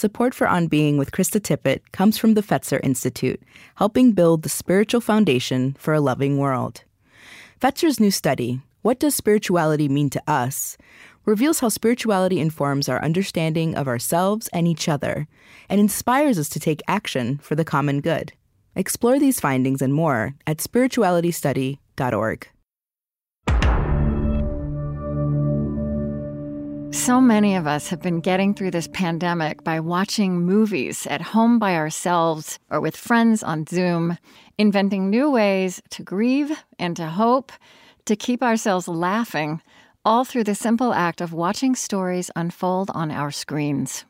Support for On Being with Krista Tippett comes from the Fetzer Institute, helping build the spiritual foundation for a loving world. Fetzer's new study, What Does Spirituality Mean to Us? reveals how spirituality informs our understanding of ourselves and each other and inspires us to take action for the common good. Explore these findings and more at spiritualitystudy.org. So many of us have been getting through this pandemic by watching movies at home by ourselves or with friends on Zoom, inventing new ways to grieve and to hope, to keep ourselves laughing, all through the simple act of watching stories unfold on our screens.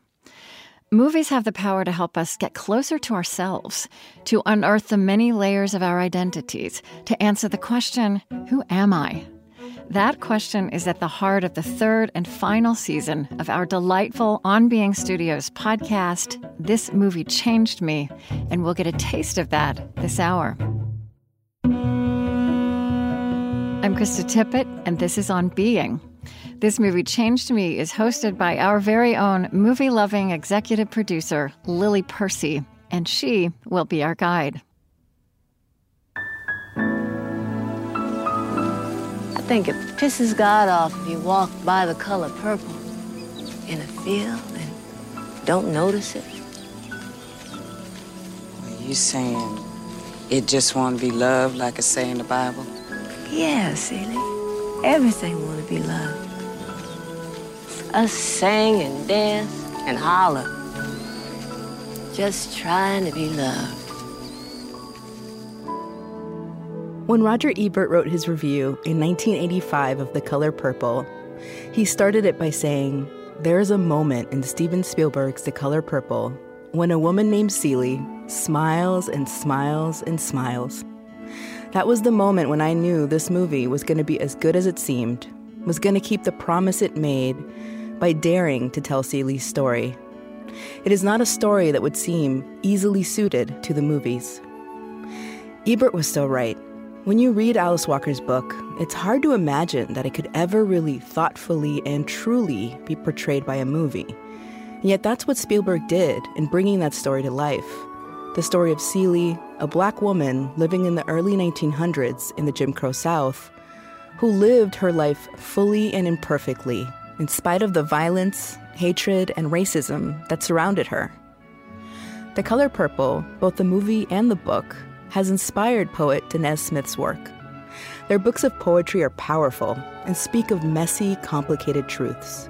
Movies have the power to help us get closer to ourselves, to unearth the many layers of our identities, to answer the question, Who am I? That question is at the heart of the third and final season of our delightful On Being Studios podcast, This Movie Changed Me, and we'll get a taste of that this hour. I'm Krista Tippett, and this is On Being. This Movie Changed Me is hosted by our very own movie loving executive producer, Lily Percy, and she will be our guide. Think it pisses God off if you walk by the color purple in a field and don't notice it. Are you saying it just want to be loved like it say in the Bible? Yeah, silly. Everything want to be loved. Us sing and dance and holler. Just trying to be loved. When Roger Ebert wrote his review in 1985 of The Color Purple, he started it by saying, There is a moment in Steven Spielberg's The Color Purple when a woman named Celie smiles and smiles and smiles. That was the moment when I knew this movie was going to be as good as it seemed, was going to keep the promise it made by daring to tell Celie's story. It is not a story that would seem easily suited to the movies. Ebert was so right. When you read Alice Walker's book, it's hard to imagine that it could ever really thoughtfully and truly be portrayed by a movie. And yet that's what Spielberg did in bringing that story to life. The story of Celie, a black woman living in the early 1900s in the Jim Crow South, who lived her life fully and imperfectly, in spite of the violence, hatred, and racism that surrounded her. The Color Purple, both the movie and the book, has inspired poet Danez Smith's work. Their books of poetry are powerful and speak of messy, complicated truths,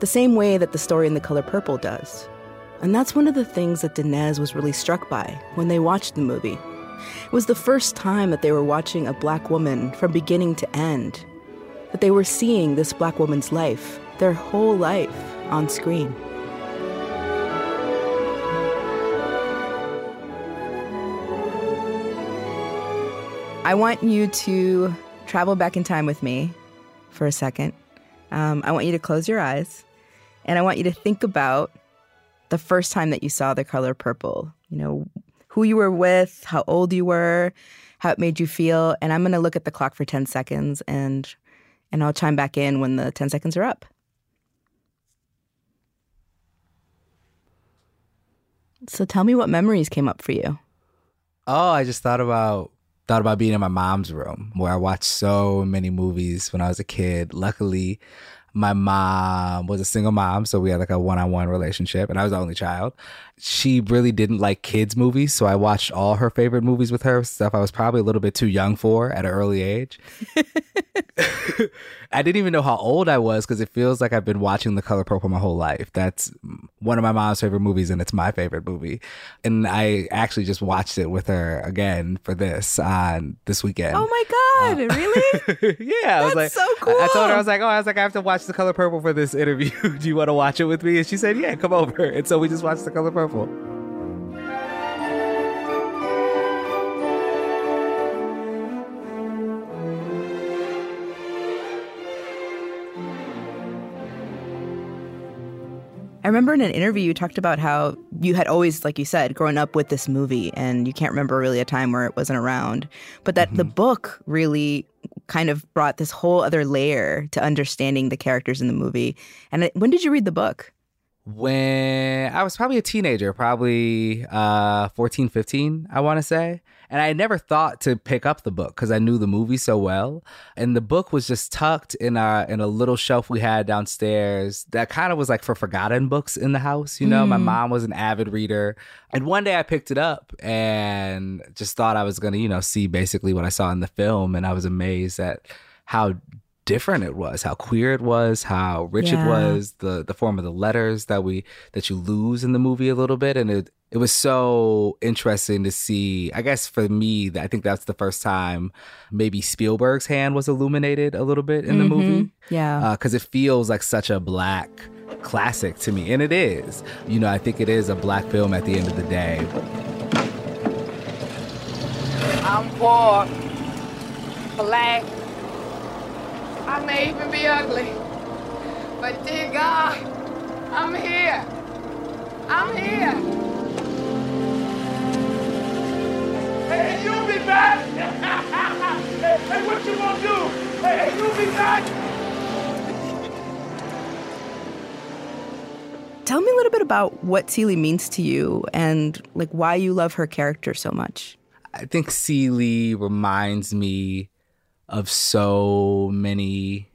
the same way that the story in The Color Purple does. And that's one of the things that Danez was really struck by when they watched the movie. It was the first time that they were watching a black woman from beginning to end, that they were seeing this black woman's life, their whole life, on screen. I want you to travel back in time with me for a second. Um, I want you to close your eyes and I want you to think about the first time that you saw the color purple. You know, who you were with, how old you were, how it made you feel. And I'm going to look at the clock for 10 seconds and and I'll chime back in when the 10 seconds are up. So tell me what memories came up for you. Oh, I just thought about thought about being in my mom's room where I watched so many movies when I was a kid. Luckily, my mom was a single mom, so we had like a one-on-one relationship, and I was the only child. She really didn't like kids movies, so I watched all her favorite movies with her. Stuff I was probably a little bit too young for at an early age. I didn't even know how old I was because it feels like I've been watching The Color Purple my whole life. That's one of my mom's favorite movies, and it's my favorite movie. And I actually just watched it with her again for this on this weekend. Oh my god! Uh, really? yeah, I was That's like, so cool. I, I told her I was like, oh, I was like, I have to watch The Color Purple for this interview. Do you want to watch it with me? And she said, yeah, come over. And so we just watched The Color Purple. I remember in an interview you talked about how you had always, like you said, grown up with this movie and you can't remember really a time where it wasn't around. But that the mm-hmm. book really kind of brought this whole other layer to understanding the characters in the movie. And when did you read the book? When I was probably a teenager, probably uh, 14, 15, I want to say. And I never thought to pick up the book because I knew the movie so well. And the book was just tucked in a in a little shelf we had downstairs that kind of was like for forgotten books in the house. You know, mm. my mom was an avid reader. And one day I picked it up and just thought I was gonna, you know, see basically what I saw in the film. And I was amazed at how different it was, how queer it was, how rich yeah. it was, the the form of the letters that we that you lose in the movie a little bit, and it it was so interesting to see. I guess for me, I think that's the first time maybe Spielberg's hand was illuminated a little bit in the mm-hmm. movie. Yeah, because uh, it feels like such a black classic to me, and it is. You know, I think it is a black film at the end of the day. I'm poor, black I may even be ugly. But dear God, I'm here. I'm here. Hey, you'll be back. hey, hey, what you gonna do? Hey, you'll be back. Tell me a little bit about what Celie means to you and like why you love her character so much. I think Celie reminds me of so many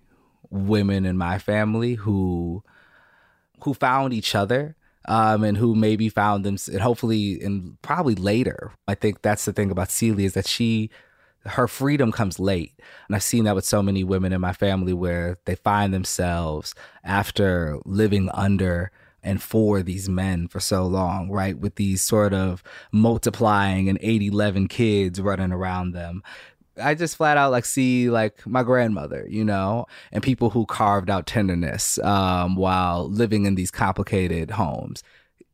women in my family who who found each other um, and who maybe found them and hopefully and probably later. I think that's the thing about Celie is that she her freedom comes late. And I've seen that with so many women in my family where they find themselves after living under and for these men for so long, right? With these sort of multiplying and 8, 11 kids running around them. I just flat out like see like my grandmother, you know, and people who carved out tenderness um, while living in these complicated homes.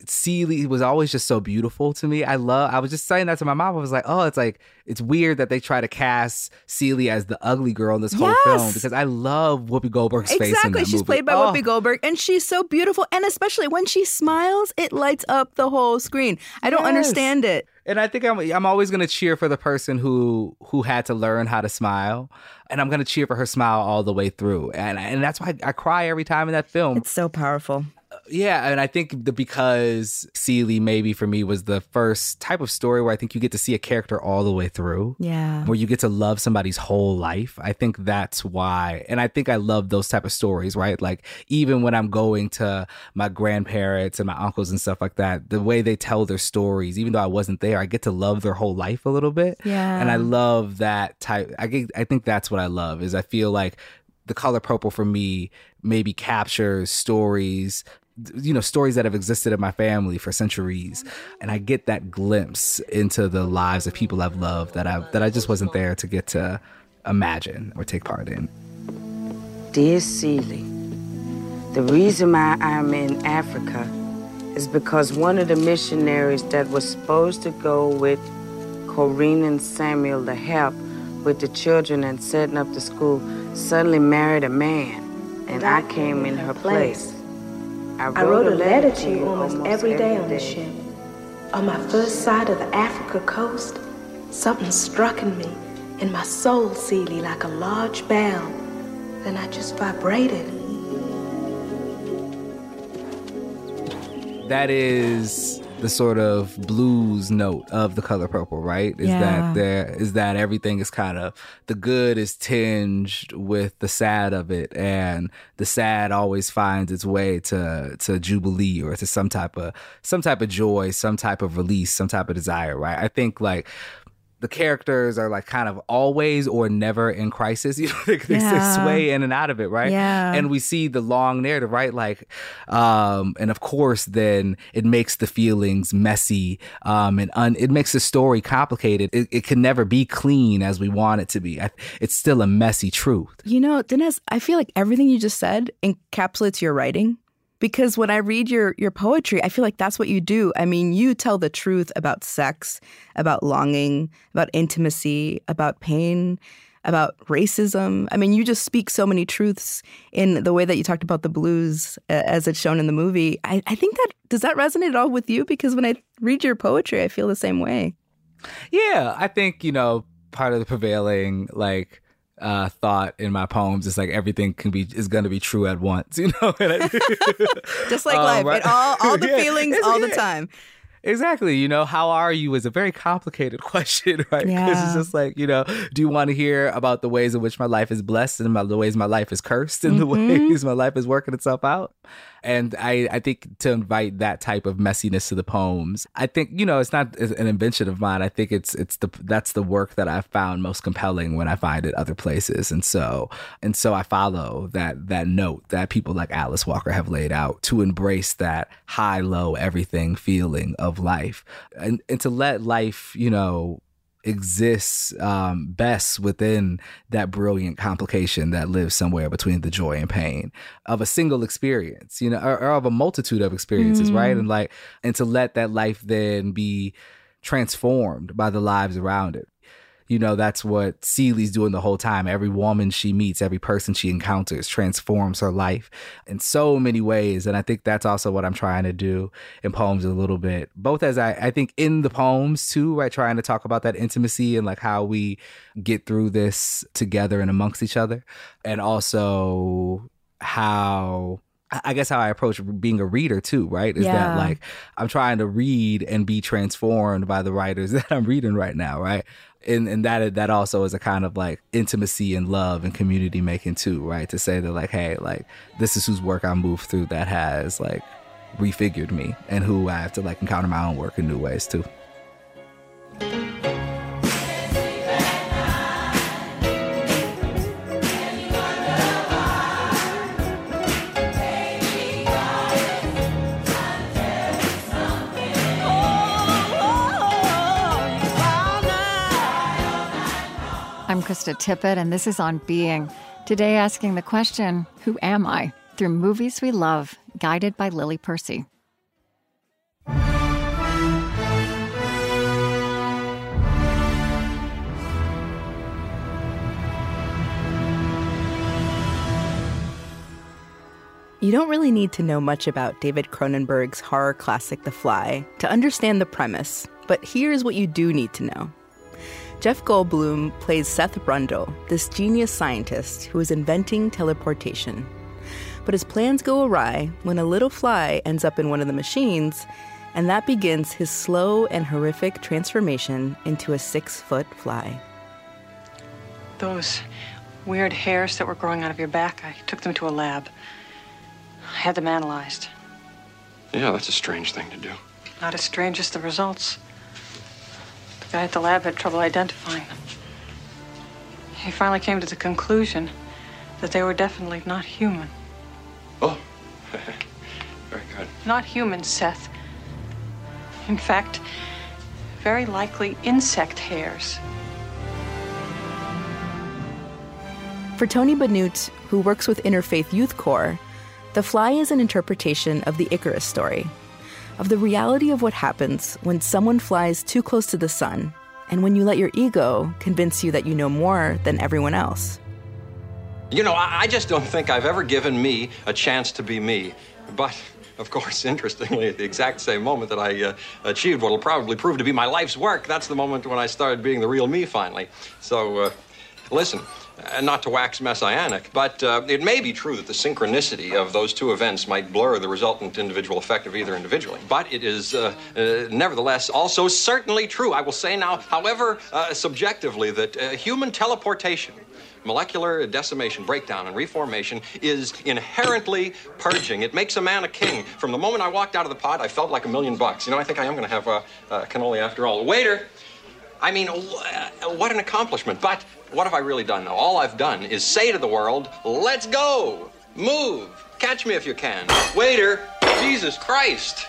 Celie was always just so beautiful to me. I love. I was just saying that to my mom. I was like, oh, it's like it's weird that they try to cast Celie as the ugly girl in this whole yes. film because I love Whoopi Goldberg's exactly. face. Exactly, she's movie. played by oh. Whoopi Goldberg, and she's so beautiful. And especially when she smiles, it lights up the whole screen. I don't yes. understand it and I think I'm I'm always gonna cheer for the person who who had to learn how to smile, and I'm gonna cheer for her smile all the way through, and and that's why I, I cry every time in that film. It's so powerful yeah, and I think the because Celie maybe for me was the first type of story where I think you get to see a character all the way through. Yeah. Where you get to love somebody's whole life. I think that's why and I think I love those type of stories, right? Like even when I'm going to my grandparents and my uncles and stuff like that, the way they tell their stories, even though I wasn't there, I get to love their whole life a little bit. Yeah. And I love that type I get, I think that's what I love is I feel like the color purple for me maybe captures stories you know stories that have existed in my family for centuries. And i get that glimpse into the lives of people i've loved that i that i just wasn't there to get to imagine or take part in. Dear Celie, the reason why i'm in africa is because one of the missionaries that was supposed to go with Corinne and Samuel to help with the children and setting up the school suddenly married a man, and I came in her place. I wrote, I wrote a letter to you almost every day on the ship. On my first sight of the Africa coast, something struck in me, in my soul, Celie, like a large bell. Then I just vibrated. That is the sort of blues note of the color purple, right? Is yeah. that there is that everything is kind of the good is tinged with the sad of it and the sad always finds its way to to jubilee or to some type of some type of joy, some type of release, some type of desire, right? I think like the characters are like kind of always or never in crisis. You know, they, yeah. sway in and out of it, right? Yeah. And we see the long narrative, right? Like, um, and of course, then it makes the feelings messy, um, and un- it makes the story complicated. It, it, can never be clean as we want it to be. I, it's still a messy truth. You know, Danez, I feel like everything you just said encapsulates your writing because when I read your your poetry, I feel like that's what you do. I mean, you tell the truth about sex, about longing, about intimacy, about pain, about racism. I mean, you just speak so many truths in the way that you talked about the blues as it's shown in the movie. I, I think that does that resonate at all with you? Because when I read your poetry, I feel the same way. Yeah, I think you know part of the prevailing like uh, thought in my poems. It's like everything can be is going to be true at once, you know. Just like um, life, right? it all all the yeah, feelings all yeah. the time. Exactly. You know, how are you is a very complicated question, right? Because yeah. it's just like, you know, do you want to hear about the ways in which my life is blessed and the ways my life is cursed and mm-hmm. the ways my life is working itself out? And I, I think to invite that type of messiness to the poems, I think, you know, it's not an invention of mine. I think it's it's the that's the work that I've found most compelling when I find it other places. And so and so I follow that that note that people like Alice Walker have laid out to embrace that high, low, everything feeling of life. And and to let life, you know, exists um, best within that brilliant complication that lives somewhere between the joy and pain of a single experience, you know, or, or of a multitude of experiences, mm. right? And like, and to let that life then be transformed by the lives around it you know, that's what Celie's doing the whole time. Every woman she meets, every person she encounters transforms her life in so many ways. And I think that's also what I'm trying to do in poems a little bit, both as I, I think in the poems too, right? Trying to talk about that intimacy and like how we get through this together and amongst each other. And also how I guess how I approach being a reader too, right? Is yeah. that like I'm trying to read and be transformed by the writers that I'm reading right now, right? and and that that also is a kind of like intimacy and love and community making too, right? To say that like, hey, like this is whose work I moved through that has like refigured me, and who I have to like encounter my own work in new ways too. Krista Tippett, and this is On Being. Today, asking the question Who am I? through movies we love, guided by Lily Percy. You don't really need to know much about David Cronenberg's horror classic The Fly to understand the premise, but here's what you do need to know. Jeff Goldblum plays Seth Brundle, this genius scientist who is inventing teleportation. But his plans go awry when a little fly ends up in one of the machines, and that begins his slow and horrific transformation into a six foot fly. Those weird hairs that were growing out of your back, I took them to a lab. I had them analyzed. Yeah, that's a strange thing to do. Not as strange as the results guy at the lab had trouble identifying them. He finally came to the conclusion that they were definitely not human. Oh, very good. Not human, Seth. In fact, very likely insect hairs. For Tony Banout, who works with Interfaith Youth Core, The Fly is an interpretation of the Icarus story, of the reality of what happens when someone flies too close to the sun and when you let your ego convince you that you know more than everyone else. You know, I, just don't think I've ever given me a chance to be me. But, of course, interestingly, at the exact same moment that I uh, achieved what will probably prove to be my life's work, that's the moment when I started being the real me finally. So, uh, listen, and not to wax messianic, but uh, it may be true that the synchronicity of those two events might blur the resultant individual effect of either individually. But it is uh, uh, nevertheless also certainly true, I will say now, however uh, subjectively, that uh, human teleportation molecular decimation, breakdown, and reformation is inherently purging. It makes a man a king. From the moment I walked out of the pod, I felt like a million bucks. You know, I think I am going to have a, a cannoli after all. Waiter! I mean, uh, what an accomplishment. But what have I really done now? All I've done is say to the world, let's go, move, catch me if you can. Waiter, Jesus Christ.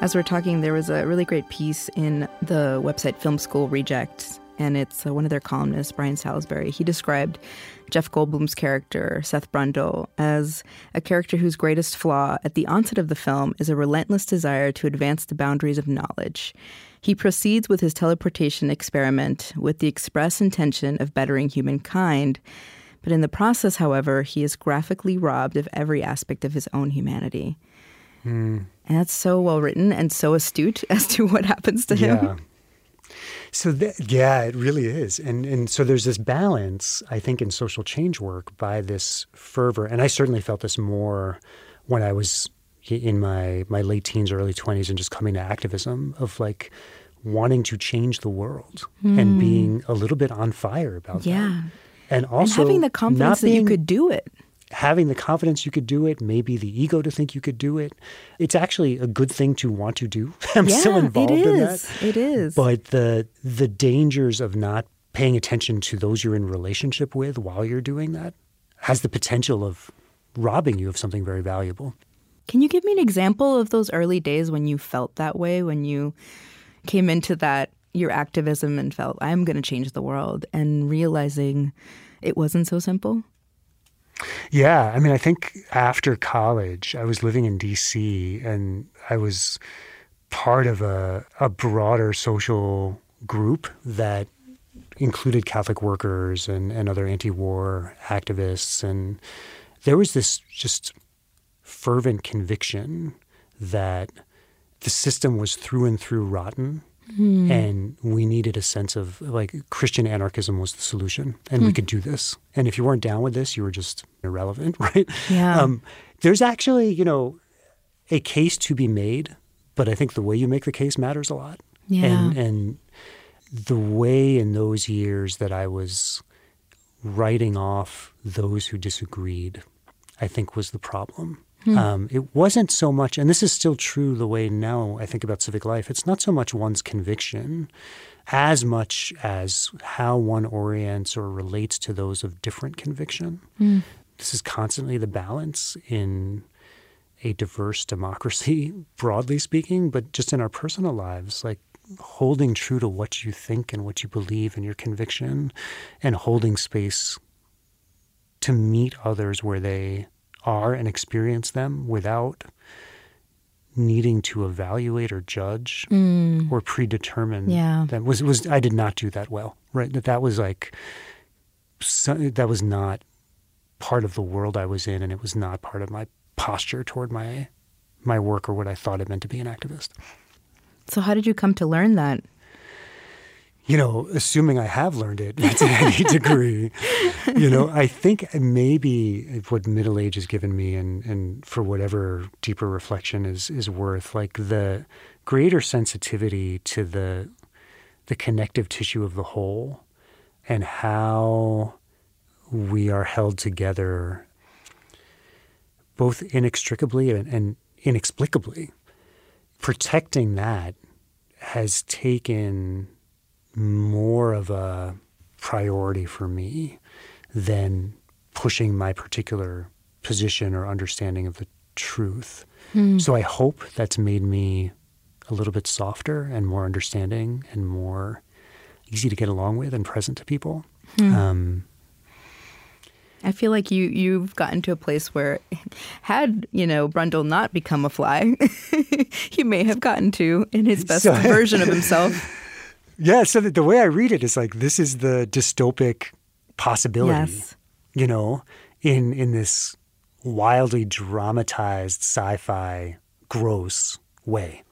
As we're talking, there was a really great piece in the website Film School Rejects and it's uh, one of their columnists, Brian Salisbury. He described Jeff Goldblum's character, Seth Brundle, as a character whose greatest flaw at the onset of the film is a relentless desire to advance the boundaries of knowledge. He proceeds with his teleportation experiment with the express intention of bettering humankind. But in the process, however, he is graphically robbed of every aspect of his own humanity. Mm. And that's so well written and so astute as to what happens to him. Yeah. So th- yeah, it really is, and and so there's this balance I think in social change work by this fervor, and I certainly felt this more when I was in my my late teens, early twenties, and just coming to activism of like wanting to change the world mm. and hmm. being a little bit on fire about yeah. that. And also and having the confidence that you could do it having the confidence you could do it, maybe the ego to think you could do it. It's actually a good thing to want to do. I'm yeah, still involved in that. It is. But the the dangers of not paying attention to those you're in relationship with while you're doing that has the potential of robbing you of something very valuable. Can you give me an example of those early days when you felt that way, when you came into that your activism and felt I'm going to change the world and realizing it wasn't so simple? Yeah, I mean, I think after college, I was living in DC and I was part of a, a broader social group that included Catholic workers and, and other anti war activists. And there was this just fervent conviction that the system was through and through rotten Mm. And we needed a sense of like Christian anarchism was the solution, and mm. we hmm. could do this. And if you weren't down with this, you were just irrelevant, right? Yeah. Um, there's actually, you know, a case to be made, but I think the way you make the case matters a lot. Yeah. And, and the way in those years that I was writing off those who disagreed, I think was the problem. Hmm. Um, it wasn't so much, and this is still true the way now I think about civic life, it's not so much one's conviction as much as how one orients or relates to those of different conviction. Hmm. This is constantly the balance in a diverse democracy, broadly speaking, but just in our personal lives, like holding true to what you think and what you believe and your conviction, and holding space to meet others where they are and experience them without needing to evaluate or judge mm. or predetermine yeah. them was was I did not do that well right that that was like so, that was not part of the world I was in and it was not part of my posture toward my my work or what I thought it meant to be an activist so how did you come to learn that you know, assuming I have learned it to any degree, you know, I think maybe what middle age has given me, and and for whatever deeper reflection is is worth, like the greater sensitivity to the the connective tissue of the whole, and how we are held together, both inextricably and, and inexplicably. Protecting that has taken more of a priority for me than pushing my particular position or understanding of the truth. Mm. So I hope that's made me a little bit softer and more understanding and more easy to get along with and present to people. Mm. Um, I feel like you you've gotten to a place where, had you know Brundle not become a fly, he may have gotten to in his best so, version of himself. Yeah, so the, the way I read it is like this is the dystopic possibility, yes. you know, in in this wildly dramatized sci-fi gross way.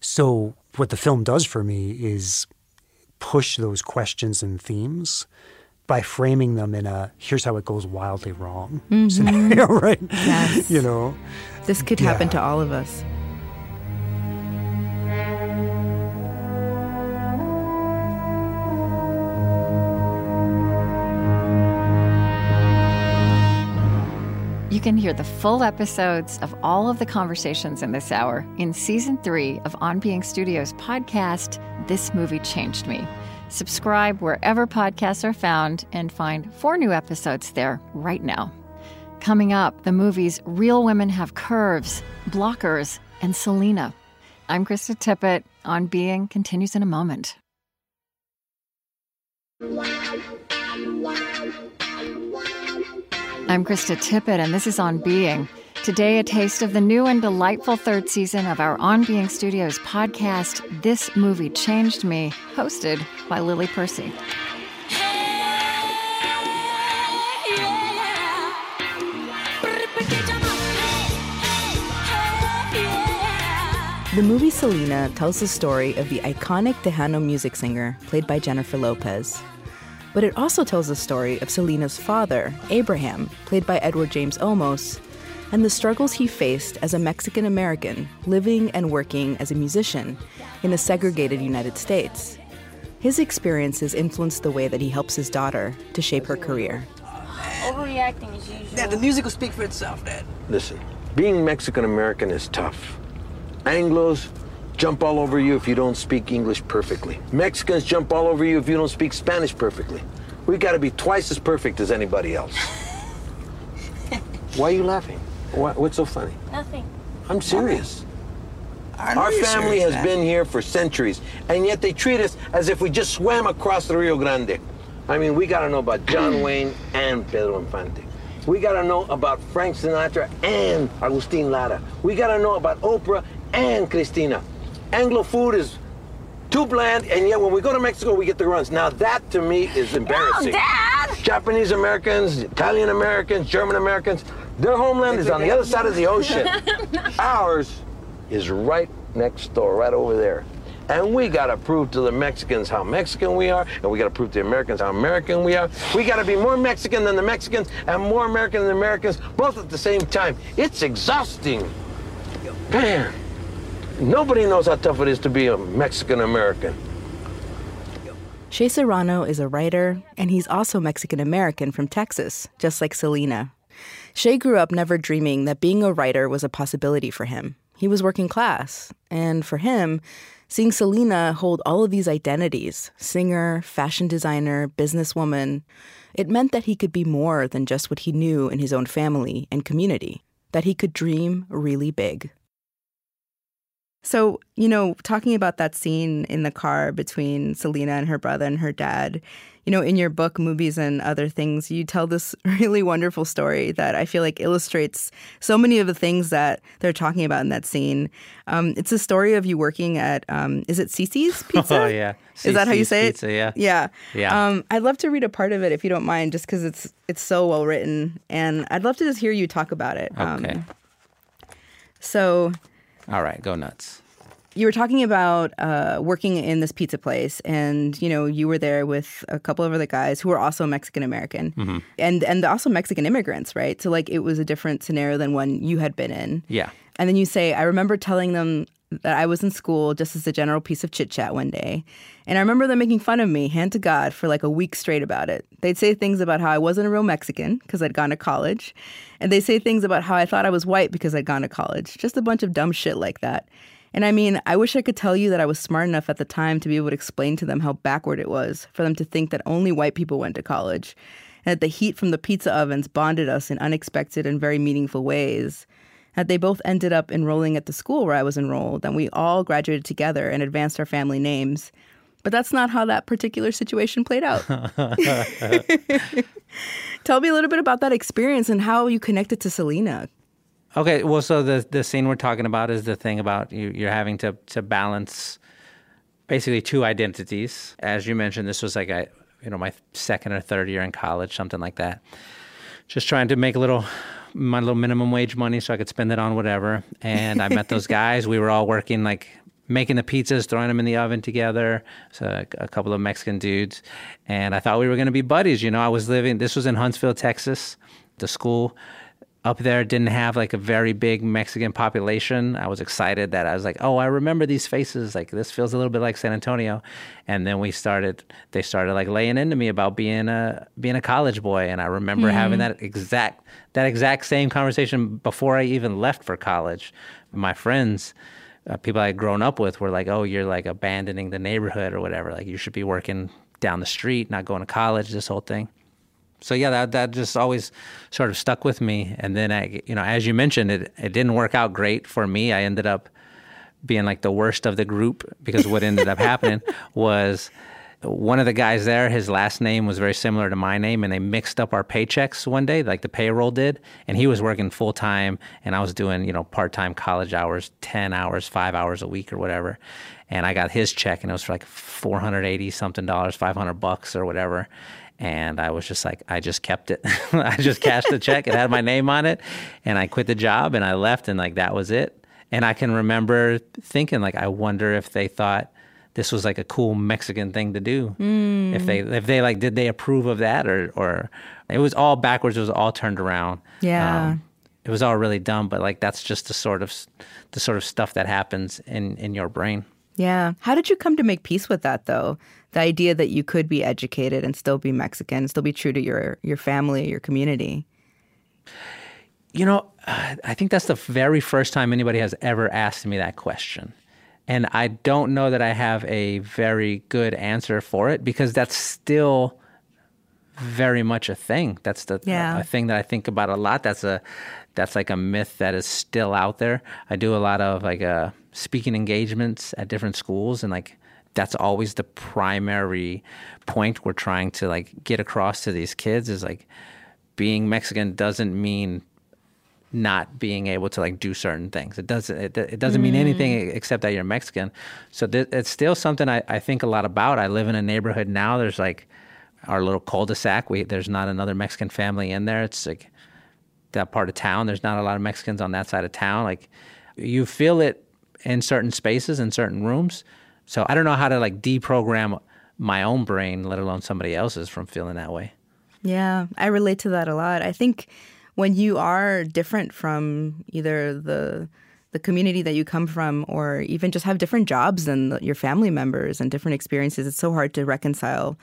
So what the film does for me is push those questions and themes by framing them in a here's how it goes wildly wrong mm-hmm. scenario, right? Yes. you know. This could yeah. happen to all of us. You can hear the full episodes of all of the conversations in this hour in season three of On Being Studios podcast, This Movie Changed Me. Subscribe wherever podcasts are found and find four new episodes there right now. Coming up, the movies Real Women Have Curves, Blockers, and Selena. I'm Krista Tippett. On Being continues in a moment. I'm Krista Tippett, and this is On Being. Today, a taste of the new and delightful third season of our On Being Studios podcast, This Movie Changed Me, hosted by Lily Percy. The movie Selena tells the story of the iconic Tejano music singer played by Jennifer Lopez. But it also tells the story of Selena's father, Abraham, played by Edward James Olmos, and the struggles he faced as a Mexican American living and working as a musician in a segregated United States. His experiences influenced the way that he helps his daughter to shape her career. Overreacting as usual. Dad, the music will speak for itself, Dad. Listen, being Mexican American is tough. Anglos jump all over you if you don't speak English perfectly. Mexicans jump all over you if you don't speak Spanish perfectly. We gotta be twice as perfect as anybody else. Why are you laughing? Why, what's so funny? Nothing. I'm serious. I know Our family serious, has Dad. been here for centuries, and yet they treat us as if we just swam across the Rio Grande. I mean, we gotta know about John Wayne and Pedro Infante. We gotta know about Frank Sinatra and Agustin Lara. We gotta know about Oprah and Christina. Anglo food is too bland, and yet when we go to Mexico, we get the runs. Now that to me is embarrassing. Dad! Japanese Americans, Italian Americans, German Americans, their homeland is on the other side of the ocean. Ours is right next door, right over there. And we gotta prove to the Mexicans how Mexican we are, and we gotta prove to the Americans how American we are. We gotta be more Mexican than the Mexicans and more American than the Americans, both at the same time. It's exhausting. Man, nobody knows how tough it is to be a Mexican American. Shea Serrano is a writer, and he's also Mexican American from Texas, just like Selena. Shea grew up never dreaming that being a writer was a possibility for him. He was working class, and for him, seeing Selena hold all of these identities singer, fashion designer, businesswoman it meant that he could be more than just what he knew in his own family and community, that he could dream really big. So, you know, talking about that scene in the car between Selena and her brother and her dad, you know, in your book, Movies and Other Things, you tell this really wonderful story that I feel like illustrates so many of the things that they're talking about in that scene. Um, it's a story of you working at, um, is it CiCi's Pizza? Oh, yeah. Is that how you CiCi's say Pizza, it? yeah. Yeah. Yeah. Um, I'd love to read a part of it if you don't mind, just because it's it's so well written, and I'd love to just hear you talk about it. Okay. Um, so All right, go nuts. you were talking about uh, working in this pizza place, and you know you were there with a couple of other guys who were also Mexican American, Mhm. and and also Mexican immigrants, right? So like it was a different scenario than one you had been in. Yeah. And then you say, I remember telling them that I was in school just as a general piece of chit chat one day. And I remember them making fun of me, hand to God, for like a week straight about it. They'd say things about how I wasn't a real Mexican because I'd gone to college. And they'd say things about how I thought I was white because I'd gone to college. Just a bunch of dumb shit like that. And I mean, I wish I could tell you that I was smart enough at the time to be able to explain to them how backward it was for them to think that only white people went to college and that the heat from the pizza ovens bonded us in unexpected and very meaningful ways that they both ended up enrolling at the school where I was enrolled, and we all graduated together and advanced our family names. But that's not how that particular situation played out. Tell me a little bit about that experience and how you connected to Selena. Okay, well, so the the scene we're talking about is the thing about you you're having to to balance basically two identities. As you mentioned, this was like a you know my second or third year in college, something like that. Just trying to make a little my little minimum wage money so I could spend it on whatever. And I met those guys. We were all working like making the pizzas, throwing them in the oven together. So a, a couple of Mexican dudes, and I thought we were going to be buddies. You know, I was living. This was in Huntsville, Texas. The school up there didn't have like a very big Mexican population. I was excited that I was like, oh, I remember these faces. Like this feels a little bit like San Antonio. And then we started. They started like laying into me about being a being a college boy. And I remember having Mhm. that exact that exact same conversation before I even left for college. My friends. Uh, people I had grown up with were like, "Oh, you're like abandoning the neighborhood or whatever. Like you should be working down the street, not going to college." This whole thing so yeah, that that just always sort of stuck with me. And then I, you know, as you mentioned, it it didn't work out great for me. I ended up being like the worst of the group because what ended up happening was one of the guys there, his last name was very similar to my name, and they mixed up our paychecks one day, like the payroll did. And he was working full time, and I was doing, you know, part time college hours, 10 hours, five hours a week or whatever. And I got his check, and it was for like 480 something dollars, 500 bucks or whatever. And I was just like, I just kept it. I just cashed the check. It had my name on it. And I quit the job and I left, and like that was it. And I can remember thinking, like, I wonder if they thought this was like a cool Mexican thing to do. Mm. If they, if they like, did they approve of that, or, or it was all backwards. It was all turned around. Yeah. Um, it was all really dumb, but like that's just the sort of the sort of stuff that happens in in your brain. Yeah. How did you come to make peace with that though? The idea that you could be educated and still be Mexican, still be true to your your family, your community. You know, I think that's the very first time anybody has ever asked me that question. And I don't know that I have a very good answer for it because that's still very much a thing. That's the Yeah. a thing that I think about a lot. That's a that's like a myth that is still out there. I do a lot of like uh, speaking engagements at different schools, and like that's always the primary point we're trying to like get across to these kids is like being Mexican doesn't mean not being able to like do certain things. It doesn't. It, it doesn't mean Mm. anything except that you're Mexican. So th- it's still something I, I think a lot about. I live in a neighborhood now. There's like our little cul-de-sac. We there's not another Mexican family in there. It's like that part of town. There's not a lot of Mexicans on that side of town. Like you feel it in certain spaces in certain rooms. So I don't know how to like deprogram my own brain, let alone somebody else's, from feeling that way. Yeah, I relate to that a lot. I think when you are different from either the the community that you come from or even just have different jobs than the- your family members and different experiences, it's so hard to reconcile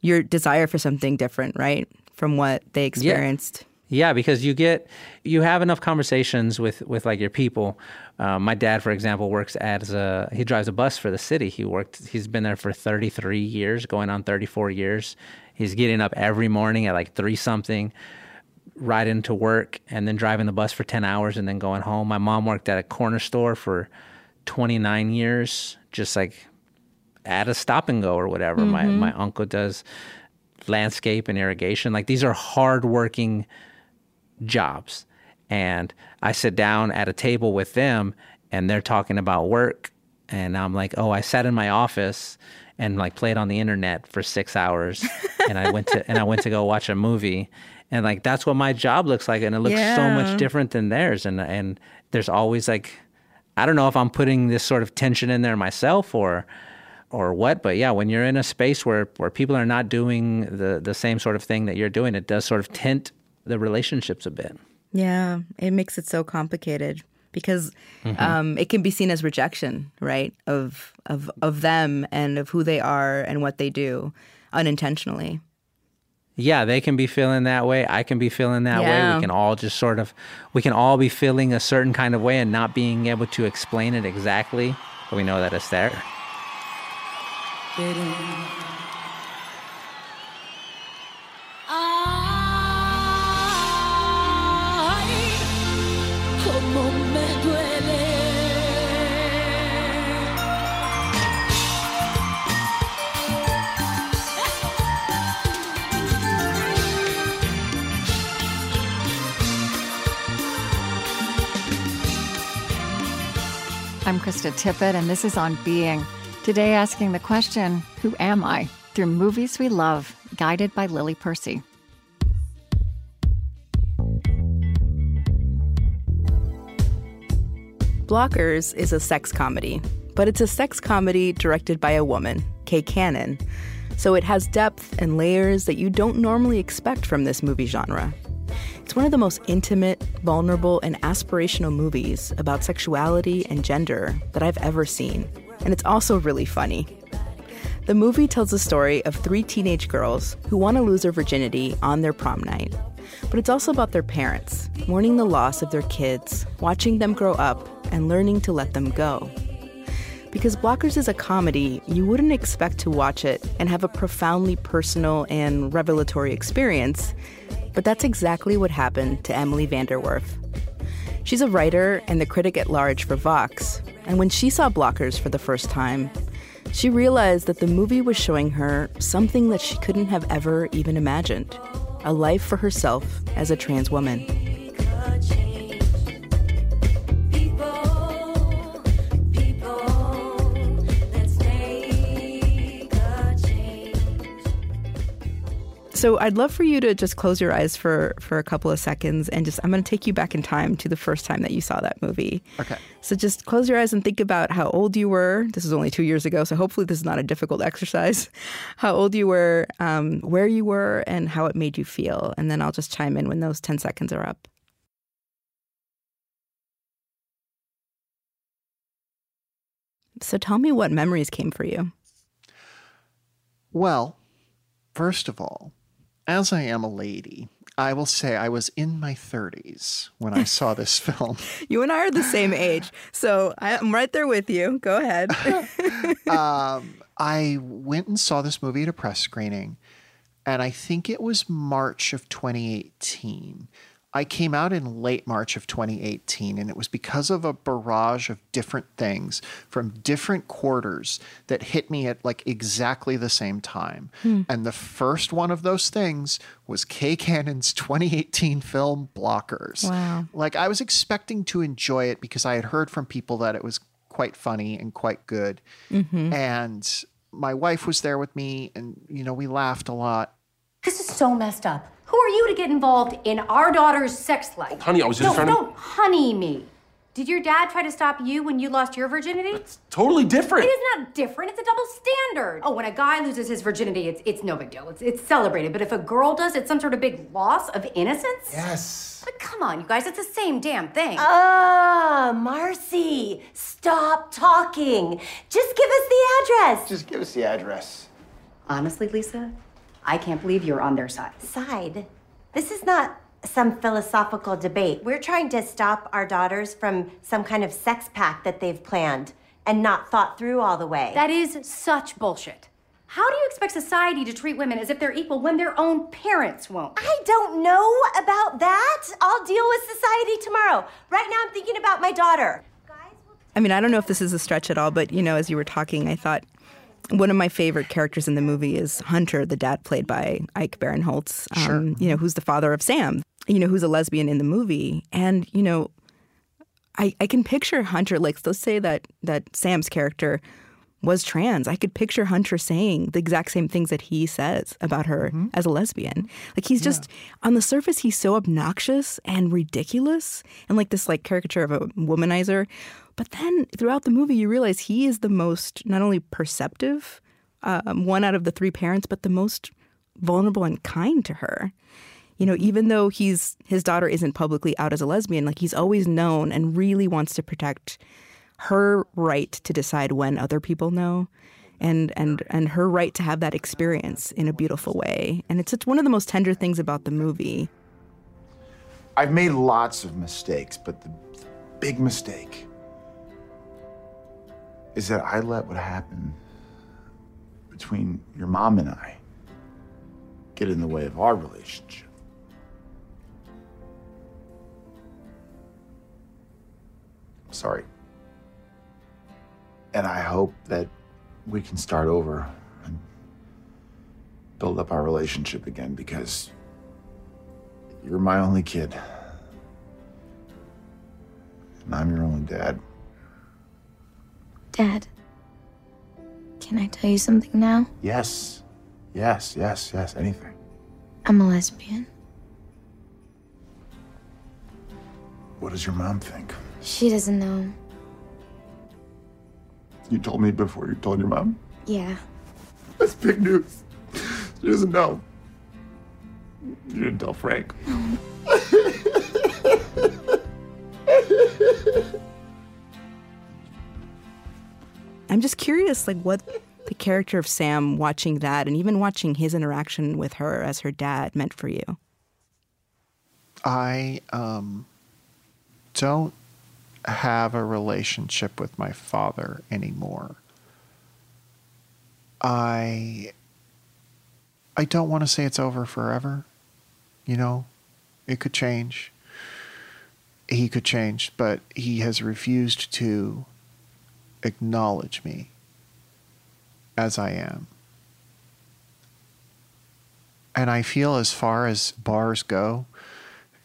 your desire for something different, right? From what they experienced. Yeah, because you get you have enough conversations with with like your people. Uh, my dad, for example, works as a he drives a bus for the city. He worked. He's been there for 33 years, going on 34 years. He's getting up every morning at like three something, riding to work, and then driving the bus for 10 hours, and then going home. My mom worked at a corner store for 29 years, just like at a stop and go or whatever. My Mhm. my uncle does landscape and irrigation. Like these are hardworking jobs. And I sit down at a table with them and they're talking about work. And I'm like, oh, I sat in my office and like played on the internet for six hours. and I went to and I went to go watch a movie. And like that's what my job looks like. And it looks so much different than theirs. And and there's always like I don't know if I'm putting this sort of tension in there myself or or what, but yeah, when you're in a space where where people are not doing the the same sort of thing that you're doing, it does sort of tint the relationships a bit. Yeah, it makes it so complicated because Mhm. um, it can be seen as rejection, right? Of of of them and of who they are and what they do unintentionally. Yeah, they can be feeling that way. I can be feeling that way. We can all just sort of, we can all be feeling a certain kind of way and not being able to explain it exactly, but we know that it's there. Cómo I'm Krista Tippett, and this is On Being. Today, asking the question Who am I? through movies we love, guided by Lily Percy. Blockers is a sex comedy, but it's a sex comedy directed by a woman, Kay Cannon. So it has depth and layers that you don't normally expect from this movie genre. One of the most intimate, vulnerable, and aspirational movies about sexuality and gender that I've ever seen. And it's also really funny. The movie tells the story of three teenage girls who want to lose their virginity on their prom night. But it's also about their parents, mourning the loss of their kids, watching them grow up, and learning to let them go. Because Blockers is a comedy, you wouldn't expect to watch it and have a profoundly personal and revelatory experience, but that's exactly what happened to Emily VanDerWerff. She's a writer and the critic at large for Vox, and when she saw Blockers for the first time, she realized that the movie was showing her something that she couldn't have ever even imagined a life for herself as a trans woman. So I'd love for you to just close your eyes for for a couple of seconds and just I'm going to take you back in time to the first time that you saw that movie. Okay. So just close your eyes and think about how old you were. This is only two years ago, so hopefully this is not a difficult exercise. How old you were, um, where you were, and how it made you feel. And then I'll just chime in when those 10 seconds are up. So tell me what memories came for you. Well, first of all, as I am a lady, I will say I was in my 30s when I saw this film. You and I are the same age, so I'm right there with you. Go ahead. um, I went and saw this movie at a press screening, and I think it was March of 2018. I came out in late March of 2018, and it was because of a barrage of different things from different quarters that hit me at like exactly the same time. Hmm. And the first one of those things was Kay Cannon's 2018 film Blockers. Wow. Like I was expecting to enjoy it because I had heard from people that it was quite funny and quite good. Mhm. And my wife was there with me, and you know we laughed a lot. This is so messed up. Who are you to get involved in our daughter's sex life? Honey, I was just no, trying to- Don't honey me. Did your dad try to stop you when you lost your virginity? It's totally different. It is not different. It's a double standard. Oh, when a guy loses his virginity, it's it's no big deal. It's it's celebrated. But if a girl does, it's some sort of big loss of innocence. Yes. But come on, you guys, it's the same damn thing. Ah, Marcy, stop talking. Just give us the address. Just give us the address. Honestly, Lisa, I can't believe you're on their side. Side? This is not some philosophical debate. We're trying to stop our daughters from some kind of sex pact that they've planned and not thought through all the way. That is such bullshit. How do you expect society to treat women as if they're equal when their own parents won't? I don't know about that. I'll deal with society tomorrow. Right now, I'm thinking about my daughter. I mean, I don't know if this is a stretch at all, but you know, as you were talking, I thought one of my favorite characters in the movie is Hunter, the dad played by Ike Barinholtz. Um, You know, who's the father of Sam. You know, who's a lesbian in the movie, and you know, I I can picture Hunter like let's say that that Sam's character was trans. I could picture Hunter saying the exact same things that he says about her as a lesbian. Like he's just on the surface he's so obnoxious and ridiculous and like this like caricature of a womanizer. But then throughout the movie you realize he is the most not only perceptive um, one out of the three parents, but the most vulnerable and kind to her. You know, even though he's his daughter isn't publicly out as a lesbian, like he's always known and really wants to protect her right to decide when other people know and and and her right to have that experience in a beautiful way. And it's, it's one of the most tender things about the movie. I've made lots of mistakes, but the big mistake is that I let what happened between your mom and I get in the way of our relationship. I'm sorry. And I hope that we can start over and build up our relationship again because you're my only kid. And I'm your only dad. Dad, can I tell you something now? Yes. Yes, yes, yes, anything. I'm a lesbian. What does your mom think? She doesn't know. You told me before you told your mom? Yeah. That's big news. She doesn't know. You didn't tell Frank. I'm just curious, like what the character of Sam watching that and even watching his interaction with her as her dad meant for you. I um, don't have a relationship with my father anymore. I I don't want to say it's over forever. You know, it could change. He could change, but he has refused to acknowledge me as I am. And I feel as far as bars go,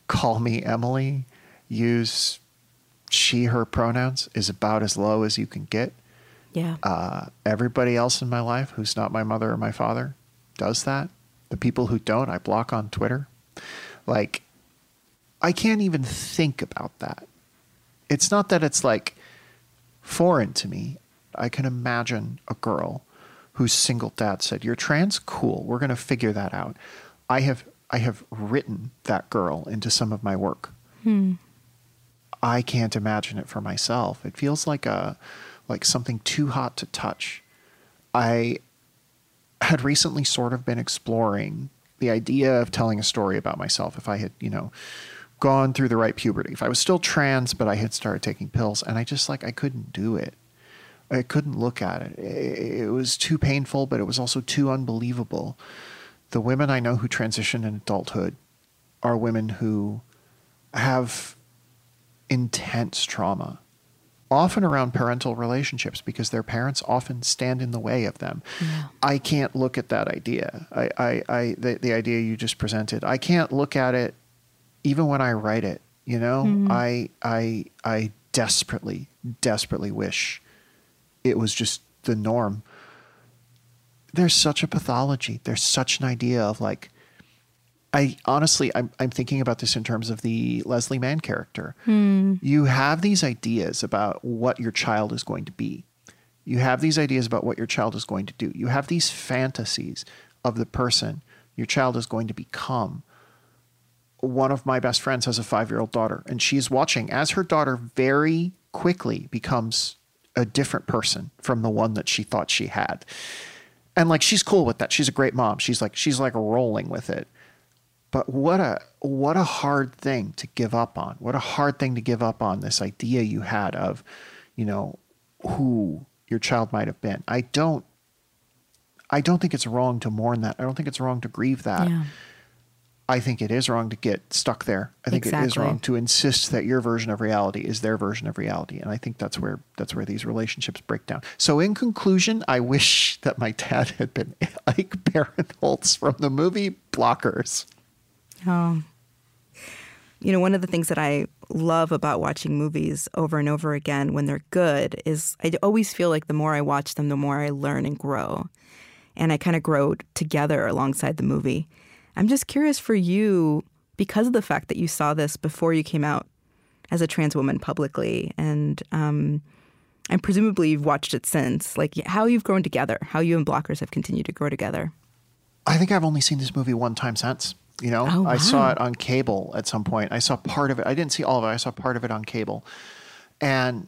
call me Emily, use she, her pronouns is about as low as you can get. Yeah. Uh, everybody else in my life who's not my mother or my father does that. The people who don't, I block on Twitter. Like, I can't even think about that. It's not that it's like foreign to me. I can imagine a girl whose single dad said, "You're trans, cool. We're going to figure that out." I have I have written that girl into some of my work. Hmm. I can't imagine it for myself. It feels like a like something too hot to touch. I had recently sort of been exploring the idea of telling a story about myself if I had, you know, gone through the right puberty. If I was still trans but I had started taking pills and I just like I couldn't do it. I couldn't look at it. It was too painful, but it was also too unbelievable. The women I know who transition in adulthood are women who have intense trauma, often around parental relationships because their parents often stand in the way of them. I can't look at that idea. I, I, I the, the idea you just presented. I can't look at it even when I write it. You know, Mhm. I, I, I desperately, desperately wish it was just the norm. There's such a pathology. There's such an idea of like, I honestly, I'm, I'm thinking about this in terms of the Leslie Mann character. Hmm. You have these ideas about what your child is going to be. You have these ideas about what your child is going to do. You have these fantasies of the person your child is going to become. One of my best friends has a five year old daughter, and she's watching as her daughter very quickly becomes a different person from the one that she thought she had. And like she's cool with that. She's a great mom. She's like she's like rolling with it. But what a what a hard thing to give up on. What a hard thing to give up on this idea you had of, you know, who your child might have been. I don't I don't think it's wrong to mourn that. I don't think it's wrong to grieve that. Yeah. I think it is wrong to get stuck there. I think it is wrong to insist that your version of reality is their version of reality. And I think that's where that's where these relationships break down. So in conclusion, I wish that my dad had been Ike Barinholtz from the movie Blockers. Oh. You know, one of the things that I love about watching movies over and over again when they're good is I always feel like the more I watch them, the more I learn and grow. And I kind of grow together alongside the movie. I'm just curious for you, because of the fact that you saw this before you came out as a trans woman publicly, and um, and presumably you've watched it since, like how you've grown together, how you and Blockers have continued to grow together. I think I've only seen this movie one time since. You know, Oh, I saw it on cable at some point. I saw part of it. I didn't see all of it. I saw part of it on cable, and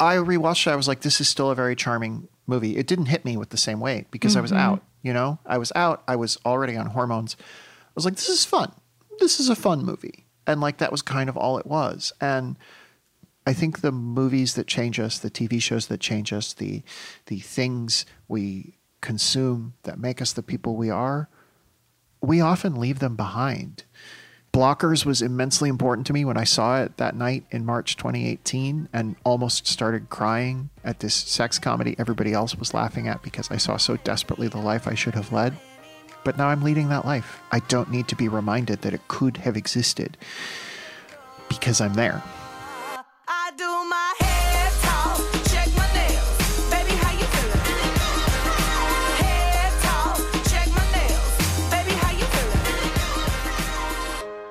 I rewatched it. I was like, "This is still a very charming movie." It didn't hit me with the same weight because I was Mhm. out. You know, I was out. I was already on hormones. I was like, "This is fun. This is a fun movie," and like that was kind of all it was. And I think the movies that change us, the TV shows that change us, the the things we consume that make us the people we are, we often leave them behind. Blockers was immensely important to me when I saw it that night in March 2018 and almost started crying at this sex comedy everybody else was laughing at because I saw so desperately the life I should have led. But now I'm leading that life. I don't need to be reminded that it could have existed because I'm there.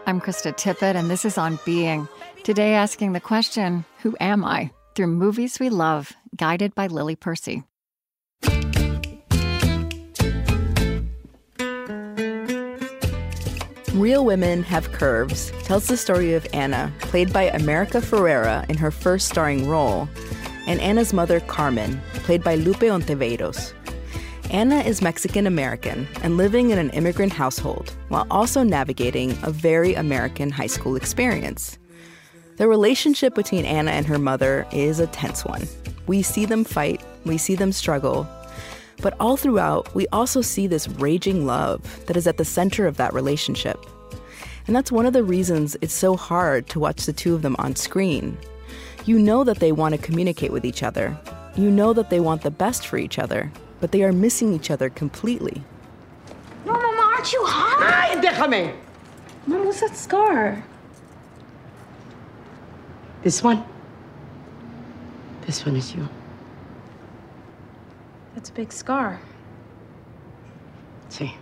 I'm Krista Tippett, and this is On Being. Today, asking the question Who am I? through movies we love, guided by Lily Percy. Real Women Have Curves tells the story of Anna, played by America Ferrera in her first starring role, and Anna's mother, Carmen, played by Lupe Ontiveros. Anna is Mexican American and living in an immigrant household while also navigating a very American high school experience. The relationship between Anna and her mother is a tense one. We see them fight, we see them struggle, but all throughout, we also see this raging love that is at the center of that relationship. And that's one of the reasons it's so hard to watch the two of them on screen. You know that they want to communicate with each other, you know that they want the best for each other, but they are missing each other completely. No, Mama, aren't you hot? Ay, déjame. Mom, what's that scar? This one? This one is you. That's a big scar. See.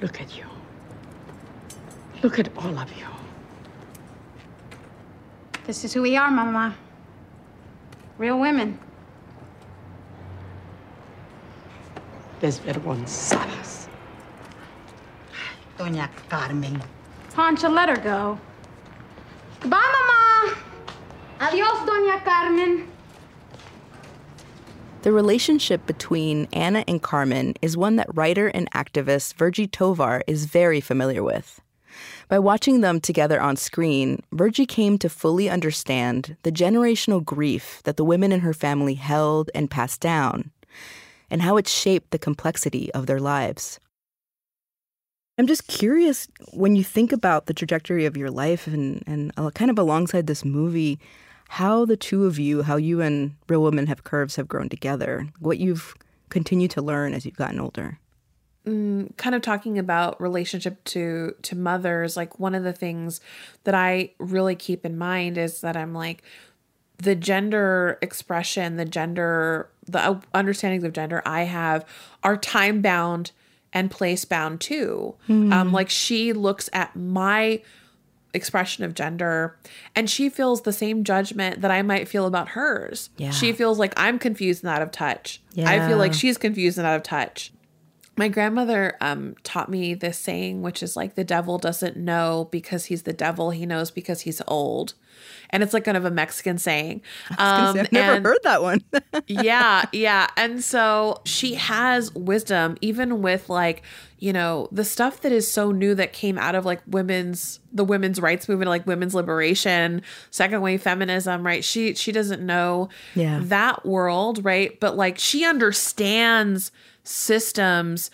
Look at you. Look at all of you. This is who we are, Mama. Real women. Desvergonzadas. Doña Carmen. Pancha, let her go. Goodbye, Mama. Adios, Doña Carmen. The relationship between Anna and Carmen is one that writer and activist Virgie Tovar is very familiar with. By watching them together on screen, Virgie came to fully understand the generational grief that the women in her family held and passed down, and how it shaped the complexity of their lives. I'm just curious when you think about the trajectory of your life and, and uh, kind of alongside this movie, how the two of you, how you and Real Women Have Curves have grown together, what you've continued to learn as you've gotten older. mm, kind of talking about relationship to to mothers like one of the things that i really keep in mind is that i'm like the gender expression the gender the understandings of gender i have are time bound and place bound too Hmm. um like she looks at my expression of gender and she feels the same judgment that i might feel about hers Yeah. she feels like i'm confused and out of touch Yeah. i feel like she's confused and out of touch my grandmother um, taught me this saying, which is like the devil doesn't know because he's the devil. He knows because he's old, and it's like kind of a Mexican saying. Um, say, I've never and- heard that one. yeah, yeah, and so she has wisdom, even with like you know the stuff that is so new that came out of like women's the women's rights movement, like women's liberation, second wave feminism. Right? She she doesn't know Yeah. that world, right? But like she understands systems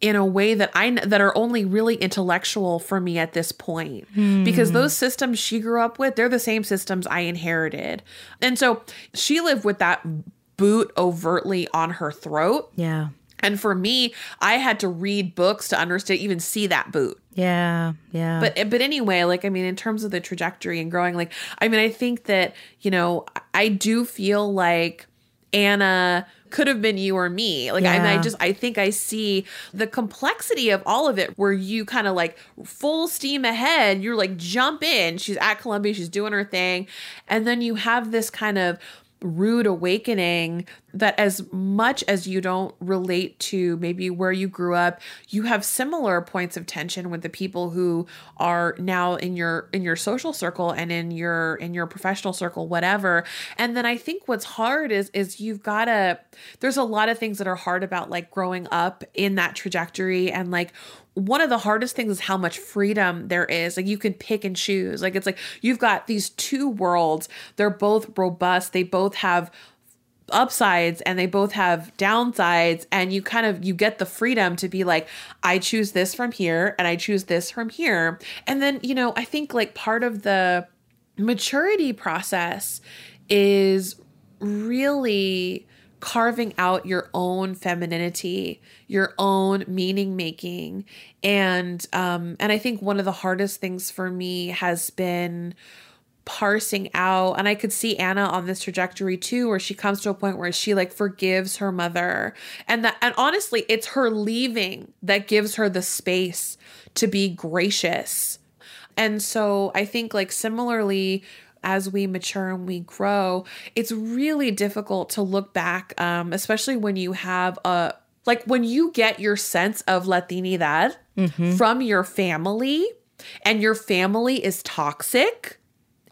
in a way that I that are only really intellectual for me at this point because Hmm. those systems she grew up with they're the same systems I inherited. And so she lived with that boot overtly on her throat. Yeah. And for me, I had to read books to understand even see that boot. Yeah. Yeah. But but anyway, like I mean, in terms of the trajectory and growing, like I mean, I think that you know, I do feel like Anna could have been you or me. Like I, I just I think I see the complexity of all of it, where you kind of like full steam ahead. You're like jump in. She's at Columbia. She's doing her thing, and then you have this kind of rude awakening that as much as you don't relate to maybe where you grew up you have similar points of tension with the people who are now in your in your social circle and in your in your professional circle whatever. And then i think what's hard is is you've got to there's a lot of things that are hard about like growing up in that trajectory and like one of the hardest things is how much freedom there is. Like you can pick and choose. Like it's like you've got these two worlds. They're both robust. They both have upsides and they both have downsides and you kind of you get the freedom to be like I choose this from here and I choose this from here. And then, you know, I think like part of the maturity process is really carving out your own femininity your own meaning making. And um and i think one of the hardest things for me has been parsing out and i could see anna on this trajectory too where she comes to a point where she like forgives her mother. And that and honestly it's her leaving that gives her the space to be gracious. And so I think, like, similarly, as we mature and we grow, it's really difficult to look back, um, especially when you have a, like, when you get your sense of Latinidad from your family and your family is toxic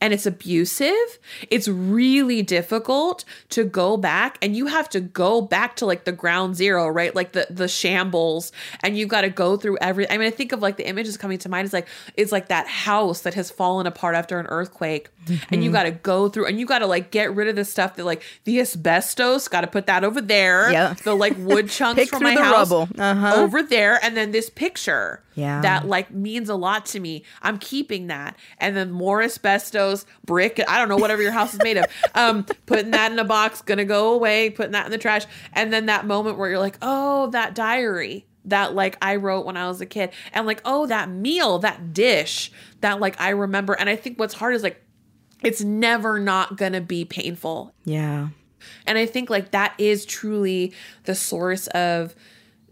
and it's abusive, it's really difficult to go back and you have to go back to like the ground zero, right? Like the the shambles and you've got to go through every I mean I think of like the images coming to mind is like it's like that house that has fallen apart after an earthquake and you Mhm. got to go through and you got to like get rid of the stuff that like the asbestos, got to put that over there. Yeah. The like wood chunks from my the house rubble. Uh-huh. over there and then this picture Yeah. that like means a lot to me. I'm keeping that. And then more asbestos, brick, I don't know, whatever your house is made of. Um, putting that in a box, gonna go away, putting that in the trash. And then that moment where you're like, oh, that diary that like I wrote when I was a kid. And like, oh, that meal, that dish that like I remember. And I think what's hard is like it's never not gonna be painful. Yeah. And I think like that is truly the source of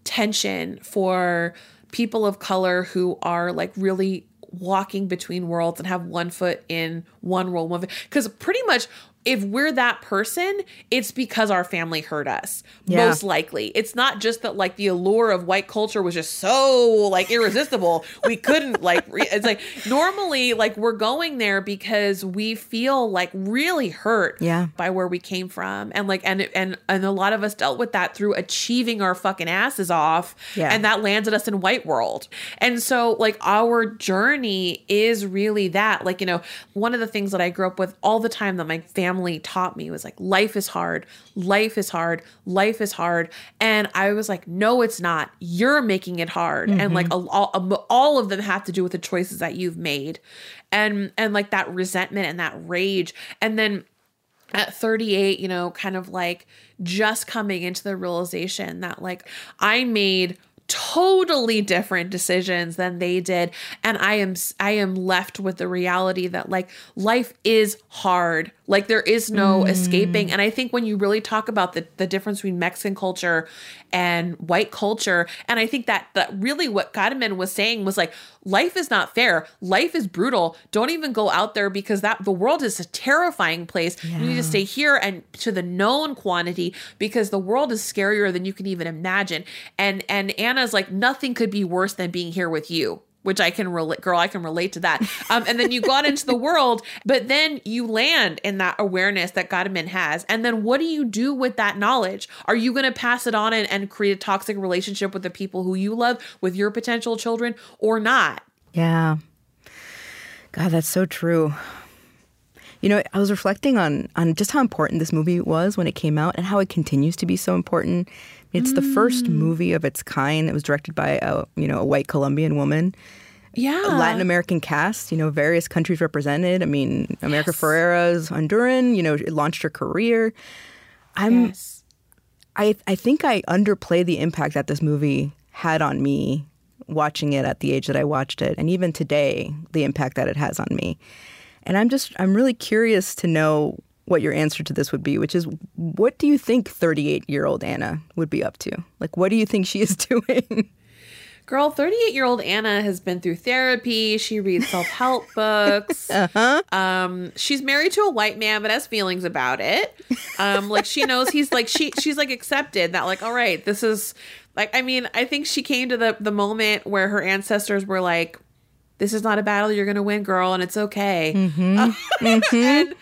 tension for people of color who are like really walking between worlds and have one foot in one world, one because pretty much if we're that person, it's because our family hurt us. Yeah. Most likely. It's not just that like the allure of white culture was just so like irresistible. we couldn't like re- it's like normally like we're going there because we feel like really hurt Yeah. by where we came from and like and and and a lot of us dealt with that through achieving our fucking asses off Yeah. and that landed us in white world and so like our journey is really that like you know one of the things that i grew up with all the time that my family taught me was like life is hard. Life is hard. Life is hard. And i was like no it's not. You're making it hard. And like mm-hmm. a, all, um, all of them have to do with the choices that you've made. And and like that resentment and that rage. And then at 38, you know, kind of like just coming into the realization that like I made totally different decisions than they did. And I am I am left with the reality that like life is hard. Like there is no Mm. escaping and I think when you really talk about the the difference between Mexican culture and white culture and I think that that really what Carmen was saying was like life is not fair. Life is brutal. Don't even go out there because that the world is a terrifying place. You need to stay here and to the known quantity because the world is scarier than you can even imagine. And and Anna's like nothing could be worse than being here with you. Which I can relate, girl. I can relate to that. Um, and then you got into the world, but then you land in that awareness that Carmen has. And then what do you do with that knowledge? Are you going to pass it on and, and create a toxic relationship with the people who you love, with your potential children, or not? Yeah. God, that's so true. You know, I was reflecting on on just how important this movie was when it came out and how it continues to be so important. It's the first mm. movie of its kind. that was directed by a, you know, a white Colombian woman. Yeah. A Latin American cast, you know, various countries represented. I mean, America Ferrera's Honduran, you know, it launched her career. I'm I I think I underplay the impact that this movie had on me watching it at the age that I watched it and even today the impact that it has on me. And I'm just I'm really curious to know what your answer to this would be, which is what do you think 38-year-old Anna would be up to? Like what do you think she is doing? Girl, 38 year old Anna has been through therapy. She reads self help books. Uh-huh. Um, she's married to a white man, but has feelings about it. Um, like she knows he's like she she's like accepted that like all right, this is like I mean I think she came to the the moment where her ancestors were like, this is not a battle you're gonna win, girl, and it's okay. Mhm. and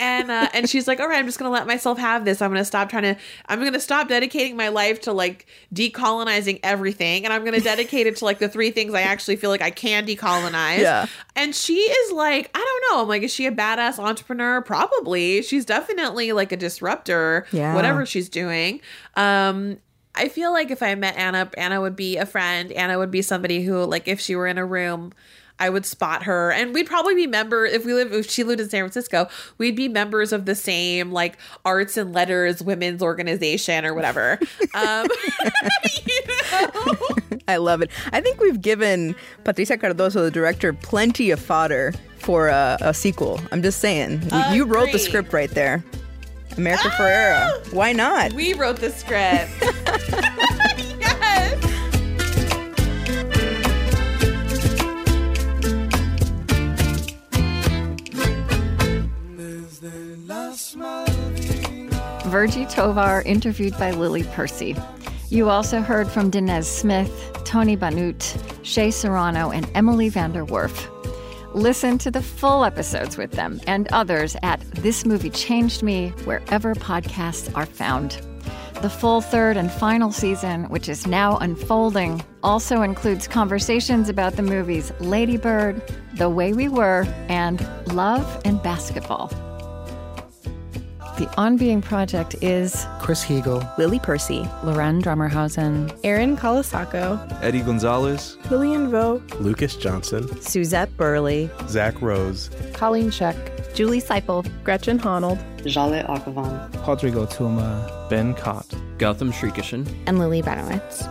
and uh, and she's like, all right, I'm just gonna let myself have this. I'm gonna stop trying to. I'm gonna stop dedicating my life to like decolonizing everything, and I'm gonna dedicate it to like the three things I actually feel like I can decolonize. Yeah. And she is like, I don't know. I'm like, is she a badass entrepreneur? Probably. She's definitely like a disruptor. Yeah. Whatever she's doing. Um. I feel like if I met Anna, Anna would be a friend. Anna would be somebody who, like, if she were in a room, I would spot her, and we'd probably be member if we live if she lived in San Francisco, we'd be members of the same like arts and letters women's organization or whatever. um, I love it. I think we've given Patricia Cardoso, the director, plenty of fodder for a, a sequel. I'm just saying. you wrote the script right there. America Ferrera. Why not? we wrote the script. Virgie Tovar interviewed by Lily Percy. You also heard from Danez Smith, Tony Banout, Shea Serrano, and Emily VanDerWerff. Listen to the full episodes with them and others at This Movie Changed Me, wherever podcasts are found. The full third and final season, which is now unfolding, also includes conversations about the movies Lady Bird, The Way We Were, and Love and Basketball. The On Being Project is Chris Heagle, Lily Percy, Laurén Drommerhausen, Erin Colasacco, Eddie Gonzalez, Lillian Vo, Lucas Johnson, Suzette Burley, Zach Rose, Colleen Scheck, Julie Siple, Gretchen Honnold, Jhaleh Akhavan, Rodrigo Tuma, Ben Katt, Gautam Srikishan, and Lillie Benowitz.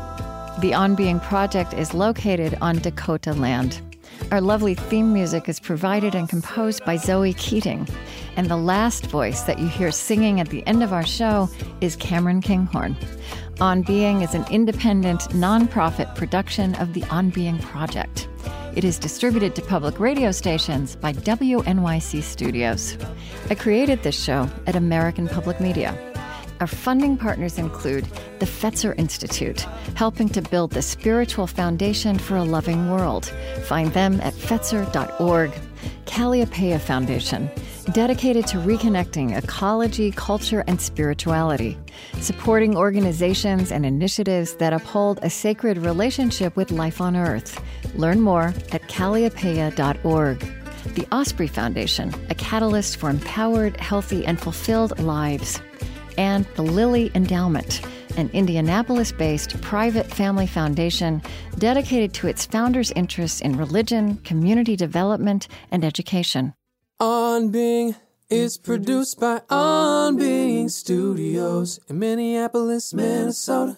The On Being Project is located on Dakota land. Our lovely theme music is provided and composed by Zoe Keating. And the last voice that you hear singing at the end of our show is Cameron Kinghorn. On Being is an independent, nonprofit production of the On Being Project. It is distributed to public radio stations by WNYC Studios. I created this show at American Public Media. Our funding partners include the Fetzer Institute, helping to build the spiritual foundation for a loving world. Find them at fetzer.org. Kalliopeia Foundation, dedicated to reconnecting ecology, culture, and spirituality, supporting organizations and initiatives that uphold a sacred relationship with life on Earth. Learn more at kalliopeia.org. The Osprey Foundation, a catalyst for empowered, healthy, and fulfilled lives and the Lilly Endowment, an Indianapolis based private family foundation dedicated to its founders' interests in religion, community development, and education. On Being is produced by On Being Studios in Minneapolis, Minnesota.